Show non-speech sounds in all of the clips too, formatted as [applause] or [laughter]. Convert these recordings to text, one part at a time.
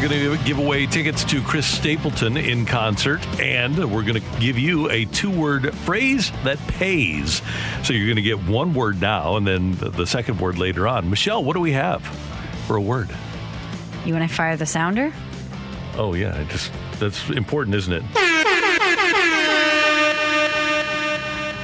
We're going to give away tickets to Chris Stapleton in concert, and we're going to give you a two word phrase that pays. So you're going to get one word now and then the, second word later on. Michelle, what do we have for a word? You want to fire the sounder? Oh, yeah, I just that's important, isn't it?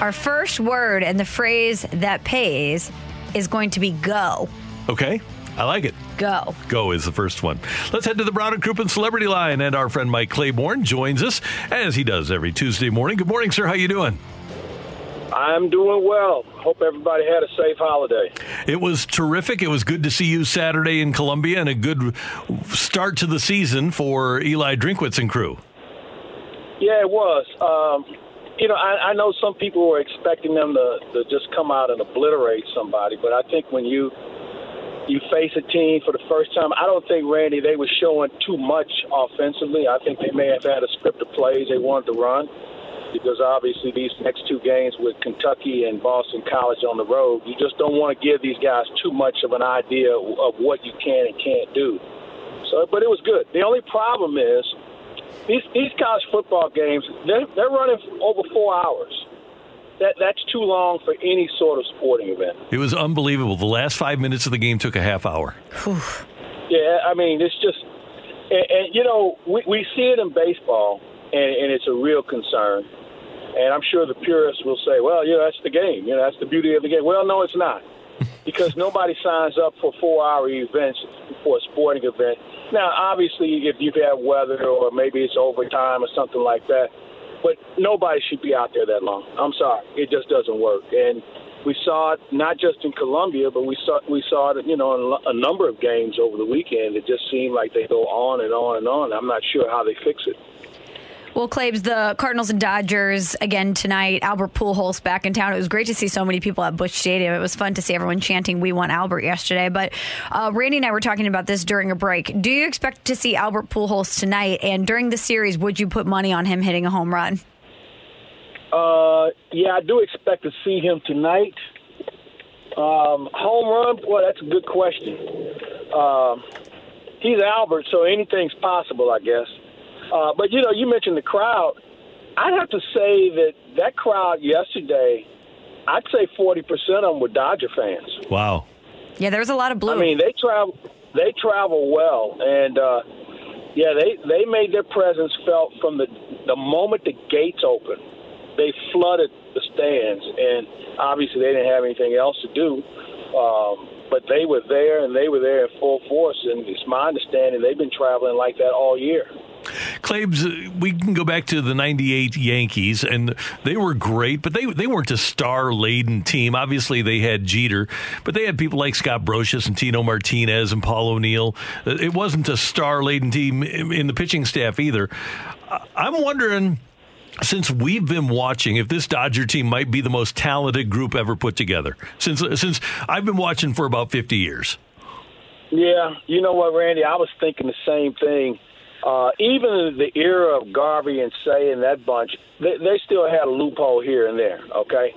Our first word and the phrase that pays is going to be go. Okay, I like it. Go. Go is the first one. Let's head to the Brown and Crouppen Celebrity Line, and our friend Mike Claiborne joins us as he does every Tuesday morning. Good morning, sir. How you doing? I'm doing well. Hope everybody had a safe holiday. It was terrific. It was good to see you Saturday in Columbia, and a good start to the season for Eli Drinkwitz and crew. Yeah, it was. Um, you know, I, I know some people were expecting them to, to just come out and obliterate somebody, but I think when you you face a team for the first time, I don't think Randy they were showing too much offensively. I think they may have had a script of plays they wanted to run because obviously these next two games with Kentucky and Boston College on the road, you just don't want to give these guys too much of an idea of what you can and can't do. So, but it was good. The only problem is these these college football games they're, they're running over four hours. That that's too long for any sort of sporting event. It was unbelievable. The last five minutes of the game took a half hour. Yeah, I mean it's just, and, and you know we we see it in baseball, and, and it's a real concern. And I'm sure the purists will say, well, yeah, that's the game. You know, that's the beauty of the game. Well, no, it's not. [laughs] because nobody signs up for four-hour events for a sporting event. Now, obviously, if you've had weather or maybe it's overtime or something like that, but nobody should be out there that long. I'm sorry, it just doesn't work. And we saw it not just in Columbia, but we saw we saw it, you know, in a number of games over the weekend. It just seemed like they go on and on and on. I'm not sure how they fix it. Well, Claves, the Cardinals and Dodgers again tonight. Albert Pujols back in town. It was great to see so many people at Busch Stadium. It was fun to see everyone chanting "We want Albert" yesterday. But uh, Randy and I were talking about this during a break. Do you expect to see Albert Pujols tonight? And during the series, would you put money on him hitting a home run? Uh, yeah, I do expect to see him tonight. Um, home run? Boy, that's a good question. Um, he's Albert, so anything's possible, I guess. Uh, but you know, you mentioned the crowd. I'd have to say that that crowd yesterday, I'd say forty percent of them were Dodger fans. Wow. Yeah, there was a lot of blue. I mean, they travel they travel well, and uh, yeah, they they made their presence felt from the the moment the gates opened. They flooded the stands, and obviously they didn't have anything else to do. Um, but they were there, and they were there in full force. And it's my understanding they've been traveling like that all year. Claves, uh, we can go back to the 98 Yankees, and they were great, but they, they weren't a star laden team. Obviously, they had Jeter, but they had people like Scott Brosius and Tino Martinez and Paul O'Neill. Uh, it wasn't a star laden team in the pitching staff either. I'm wondering. Since we've been watching, if this Dodger team might be the most talented group ever put together, since uh, since I've been watching for about fifty years. Yeah, you know what, Randy? I was thinking the same thing. Uh, even in the era of Garvey and Cey and that bunch, they, they still had a loophole here and there. Okay,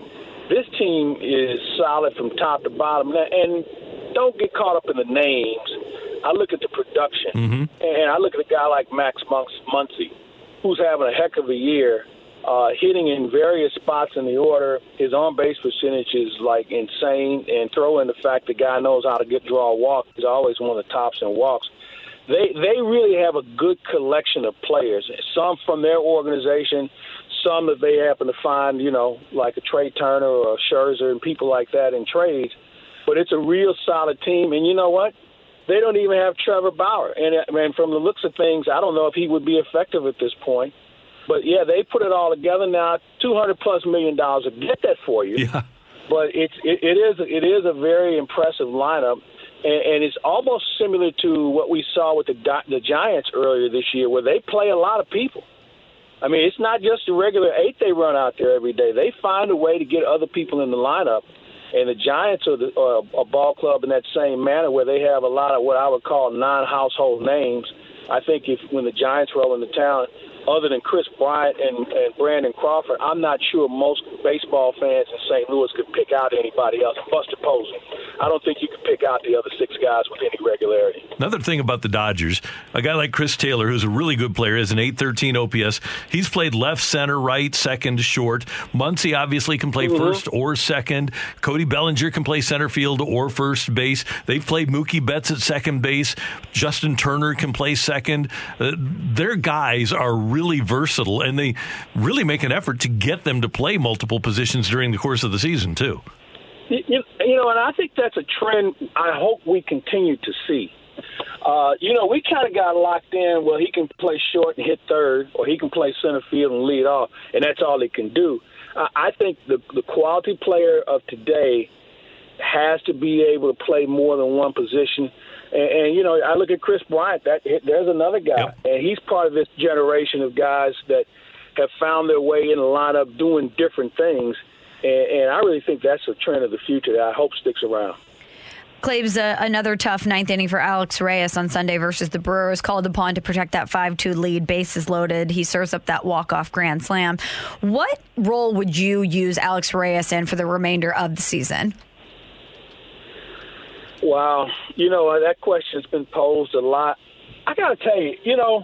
this team is solid from top to bottom, and don't get caught up in the names. I look at the production, mm-hmm. and I look at a guy like Max Muncy, who's having a heck of a year, uh, hitting in various spots in the order. His on base percentage is like insane, and throw in the fact the guy knows how to get draw walk. He's always one of the tops in walks. They they really have a good collection of players. Some from their organization, some that they happen to find, you know, like a Trea Turner or a Scherzer and people like that in trades. But it's a real solid team, and you know what? They don't even have Trevor Bauer, and and from the looks of things, I don't know if he would be effective at this point. But yeah, they put it all together now. Two hundred plus million dollars to get that for you. Yeah. But it's it, it is it is a very impressive lineup, and, and it's almost similar to what we saw with the the Giants earlier this year, where they play a lot of people. I mean, it's not just the regular eight they run out there every day. They find a way to get other people in the lineup. And the Giants are, the, are a ball club in that same manner where they have a lot of what I would call non household names. I think if when the Giants roll into town, other than Kris Bryant and, and Brandon Crawford, I'm not sure most baseball fans in St. Louis could pick out anybody else. Buster Posey. I don't think you could pick out the other six guys with any regularity. Another thing about the Dodgers, a guy like Chris Taylor, who's a really good player, has an 813 OPS. He's played left, center, right, second, short. Muncy obviously can play mm-hmm. first or second. Cody Bellinger can play center field or first base. They've played Mookie Betts at second base. Justin Turner can play second. Uh, their guys are really versatile, and they really make an effort to get them to play multiple positions during the course of the season, too. You, you know, and I think that's a trend I hope we continue to see. Uh, you know, we kind of got locked in. Well, he can play short and hit third, or he can play center field and lead off, and that's all he can do. I think the the quality player of today has to be able to play more than one position. And, and you know, I look at Kris Bryant. That there's another guy, yep. and he's part of this generation of guys that have found their way in the lineup doing different things. And, and I really think that's a trend of the future that I hope sticks around. Claves uh, another tough ninth inning for Alex Reyes on Sunday versus the Brewers. Called upon to protect that 5 2 lead, bases loaded. He serves up that walk off grand slam. What role would you use Alex Reyes in for the remainder of the season? Wow. You know, that question's been posed a lot. I got to tell you, you know,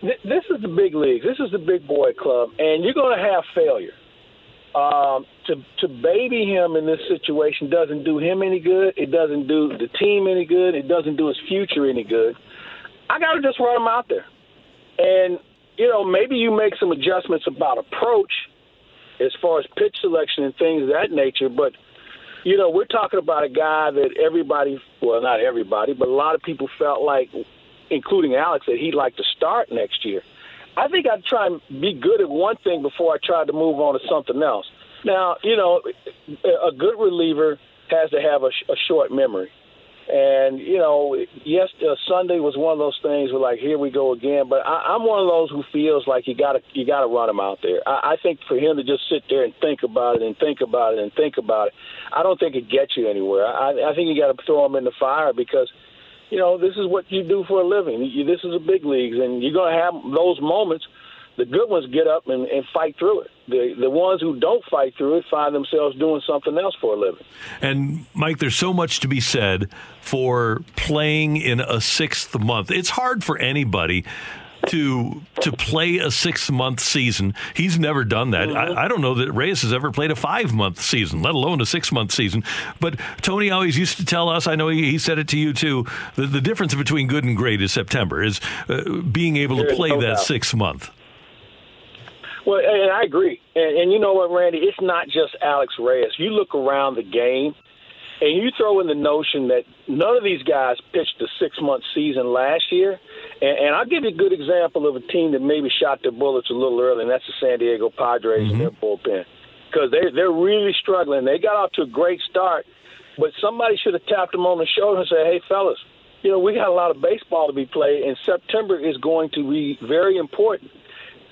th- this is the big league. This is the big boy club, and you're going to have failure. Um, to to baby him in this situation doesn't do him any good. It doesn't do the team any good. It doesn't do his future any good. I got to just run him out there, and you know maybe you make some adjustments about approach as far as pitch selection and things of that nature, but you know, we're talking about a guy that everybody, well, not everybody, but a lot of people felt like, including Alex, that he'd like to start next year. I think I'd try and be good at one thing before I tried to move on to something else. Now, you know, a good reliever has to have a, a short memory. And you know, yes, uh, Sunday was one of those things where like, here we go again. But I, I'm one of those who feels like you got to you got to run him out there. I, I think for him to just sit there and think about it and think about it and think about it, I don't think it gets you anywhere. I, I think you got to throw him in the fire because, you know, this is what you do for a living. You, this is a big leagues, and you're going to have those moments the good ones get up and, and fight through it. The the ones who don't fight through it find themselves doing something else for a living. And Mike, there's so much to be said for playing in a sixth month. It's hard for anybody to to play a six month season. He's never done that. Mm-hmm. I, I, don't know that Reyes has ever played a five month season, let alone a six month season. But Tony always used to tell us. I know he, he said it to you too. The, the difference between good and great is September is uh, being able to play that six month. Well, and I agree. And, and you know what, Randy? It's not just Alex Reyes. You look around the game, and you throw in the notion that none of these guys pitched a six-month season last year. And, and I'll give you a good example of a team that maybe shot their bullets a little early, and that's the San Diego Padres mm-hmm. and their bullpen because they they're really struggling. They got off to a great start, but somebody should have tapped them on the shoulder and said, "Hey, fellas." You know, we got a lot of baseball to be played, and September is going to be very important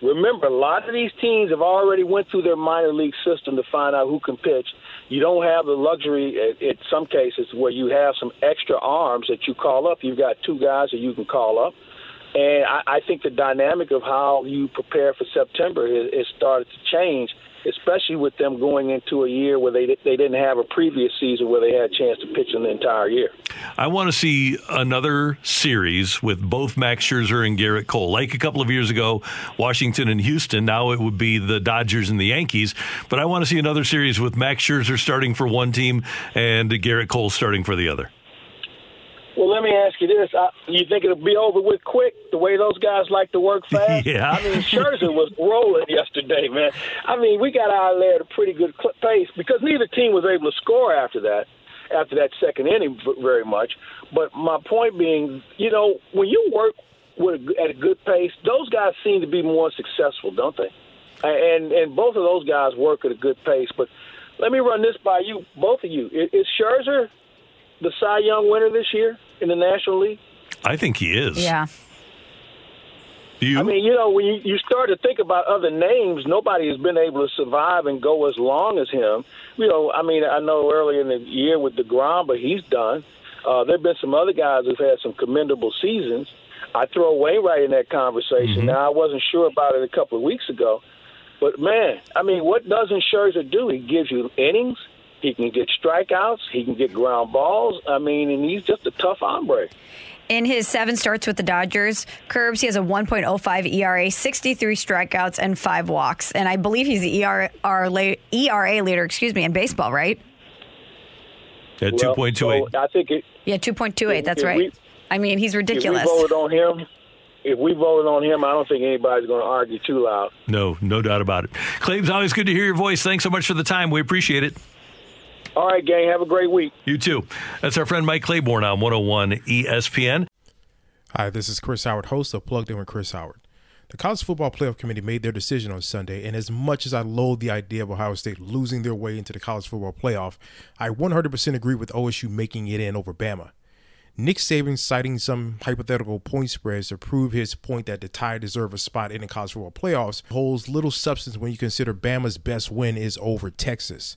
remember, a lot of these teams have already went through their minor league system to find out who can pitch. You don't have the luxury, uh, at, at some cases, where you have some extra arms that you call up. You've got two guys that you can call up. And I, I think the dynamic of how you prepare for September has started to change especially with them going into a year where they they didn't have a previous season where they had a chance to pitch in the entire year. I want to see another series with both Max Scherzer and Gerrit Cole, like a couple of years ago, Washington and Houston. Now it would be the Dodgers and the Yankees, but I want to see another series with Max Scherzer starting for one team and Gerrit Cole starting for the other. Well, let me ask you this: I, You think it'll be over with quick? The way those guys like to work fast. [laughs] yeah. I mean, Scherzer was rolling yesterday, man. I mean, we got out there at a pretty good pace because neither team was able to score after that, after that second inning, very much. But my point being, you know, when you work with a, at a good pace, those guys seem to be more successful, don't they? And and both of those guys work at a good pace. But let me run this by you, both of you. Is Scherzer the Cy Young winner this year? In the National League? I think he is. Yeah. Do you? I mean, you know, when you, you start to think about other names, nobody has been able to survive and go as long as him. You know, I mean, I know earlier in the year with DeGrom, but he's done. Uh, there have been some other guys who've had some commendable seasons. I throw Wainwright in that conversation. Mm-hmm. Now, I wasn't sure about it a couple of weeks ago. But, man, I mean, what doesn't Scherzer do? He gives you innings. He can get strikeouts. He can get ground balls. I mean, and he's just a tough hombre. In his seven starts with the Dodgers, Curbs, he has a 1.05 ERA, 63 strikeouts, and five walks. And I believe he's the ERA, ERA leader, excuse me, in baseball, right? At well, 2.28. So I think it. Yeah, 2.28. That's right. We, I mean, he's ridiculous. If we voted on him, if we voted on him, I don't think anybody's going to argue too loud. No, no doubt about it. Claves, always good to hear your voice. Thanks so much for the time. We appreciate it. All right, gang. Have a great week. You too. That's our friend Mike Claiborne on 101 ESPN. Hi, this is Chris Howard, host of Plugged In with Chris Howard. The College Football Playoff Committee made their decision on Sunday, and as much as I loathe the idea of Ohio State losing their way into the College Football Playoff, I 100% agree with OSU making it in over Bama. Nick Saban citing some hypothetical point spreads to prove his point that the Tide deserve a spot in the college football playoffs holds little substance when you consider Bama's best win is over Texas.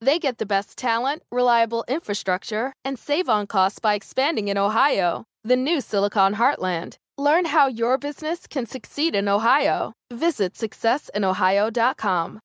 they get the best talent, reliable infrastructure, and save on costs by expanding in Ohio, the new Silicon Heartland. Learn how your business can succeed in Ohio. Visit successinohio.com.